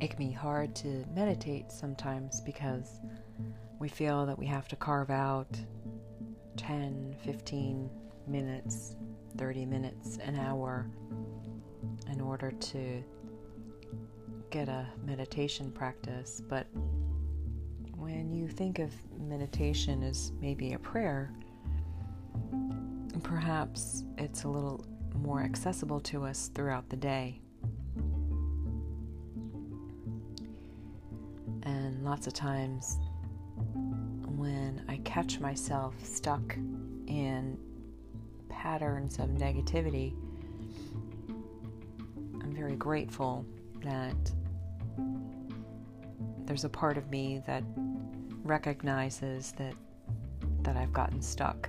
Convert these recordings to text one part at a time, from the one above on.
it can be hard to meditate sometimes because we feel that we have to carve out 10, 15 minutes, 30 minutes, an hour in order to get a meditation practice. But when you think of meditation as maybe a prayer, perhaps it's a little more accessible to us throughout the day. Lots of times when I catch myself stuck in patterns of negativity, I'm very grateful that there's a part of me that recognizes that that I've gotten stuck.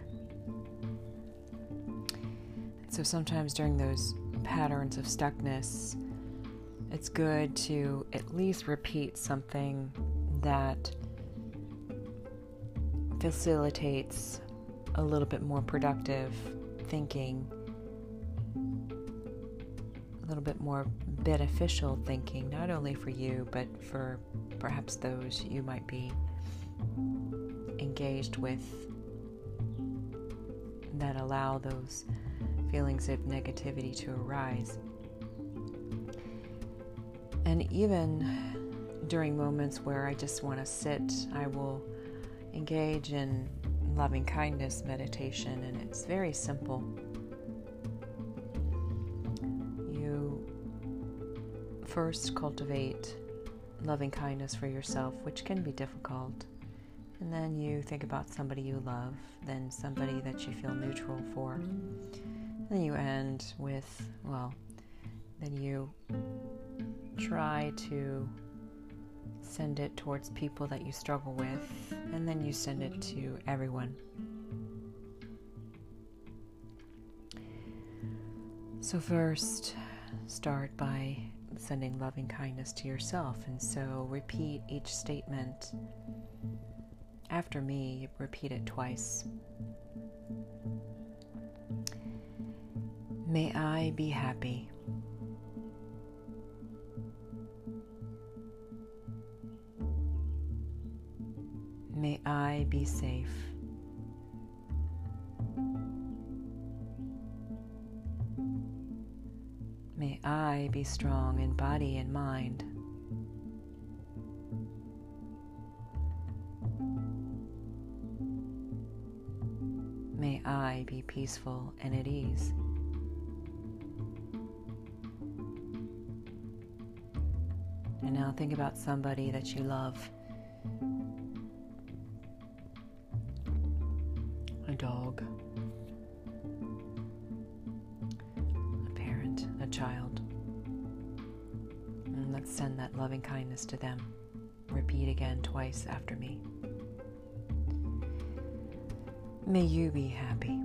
So sometimes during those patterns of stuckness, it's good to at least repeat something that facilitates a little bit more productive thinking, a little bit more beneficial thinking, not only for you, but for perhaps those you might be engaged with that allow those feelings of negativity to arise. And even during moments where I just want to sit, I will engage in loving kindness meditation, and it's very simple. You first cultivate loving kindness for yourself, which can be difficult. And then you think about somebody you love, then somebody that you feel neutral for. And then you end with, well, then you try to send it towards people that you struggle with, and then you send it to everyone. So, first, start by sending loving kindness to yourself, and so repeat each statement after me, repeat it twice. May I be happy. May I be safe. May I be strong in body and mind. May I be peaceful and at ease. And now think about somebody that you love. Dog, a parent, a child. And let's send that loving kindness to them. Repeat again twice after me. May you be happy.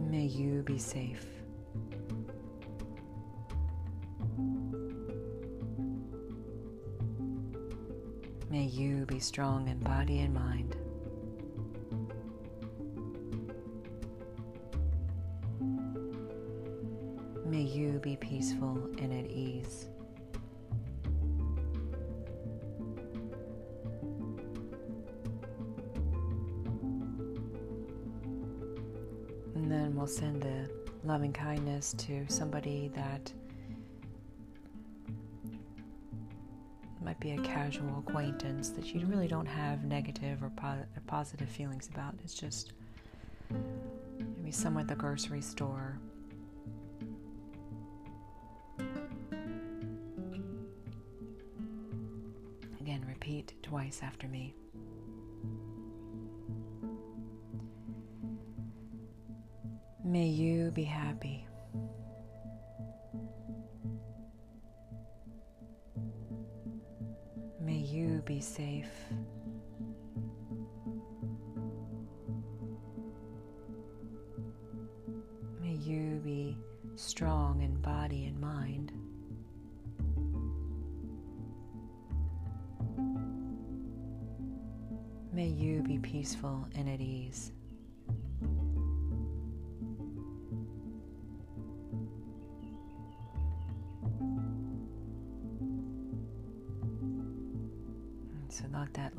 May you be safe. You be strong in body and mind. May you be peaceful and at ease. And then we'll send the loving kindness to somebody that might be a casual acquaintance that you really don't have negative or, po- or positive feelings about. It's just maybe someone at the grocery store. Again, repeat twice after me. May you be happy. Be safe. May you be strong in body and mind. May you be peaceful and at ease.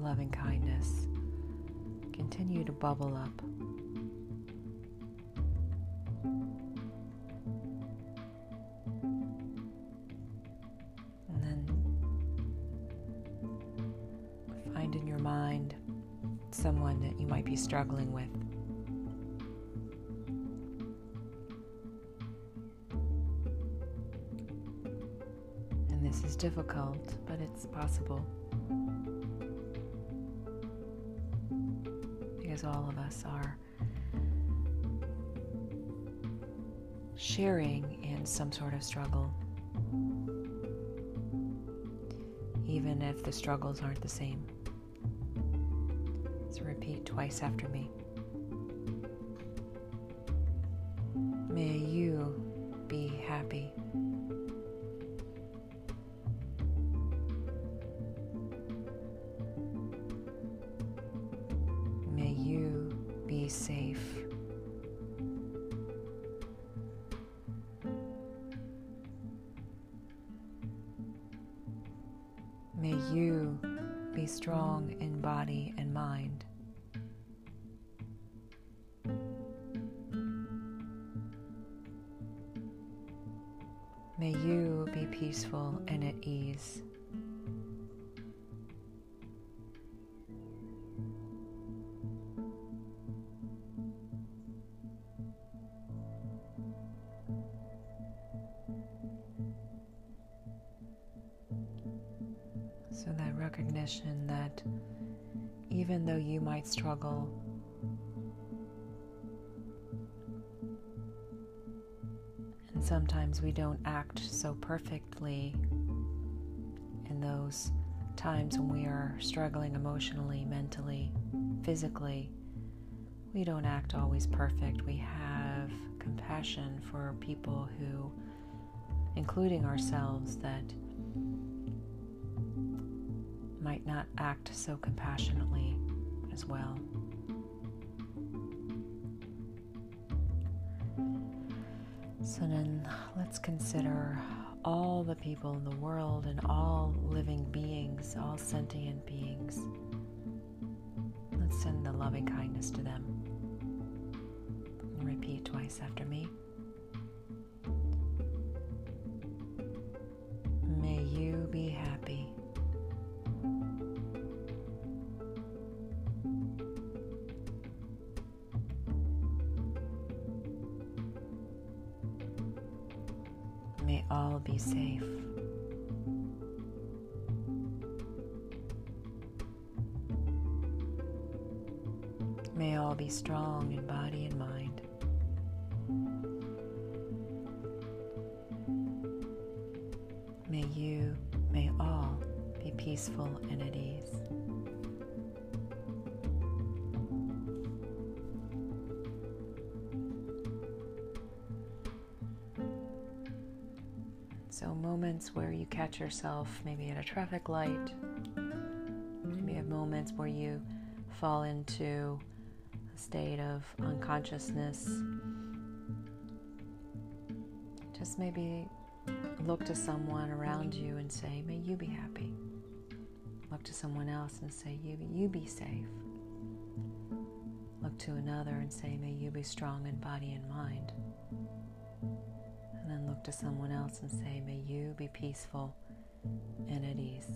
Loving kindness continue to bubble up. And then find in your mind someone that you might be struggling with. And this is difficult, but it's possible. Because all of us are sharing in some sort of struggle, even if the struggles aren't the same. So repeat twice after me. May you be strong in body and mind. May you be peaceful and at ease. Recognition that even though you might struggle, and sometimes we don't act so perfectly in those times when we are struggling emotionally, mentally, physically, we don't act always perfect. We have compassion for people who, including ourselves, that might not act so compassionately as well. So then let's consider all the people in the world and all living beings, all sentient beings. Let's send the loving kindness to them. Repeat twice after me. Be safe. May all be strong in body and mind. May you, may all be peaceful and at ease. So, moments where you catch yourself maybe at a traffic light, maybe have moments where you fall into a state of unconsciousness. Just maybe look to someone around you and say, May you be happy. Look to someone else and say, You, you be safe. Look to another and say, May you be strong in body and mind. To someone else and say, May you be peaceful and at ease.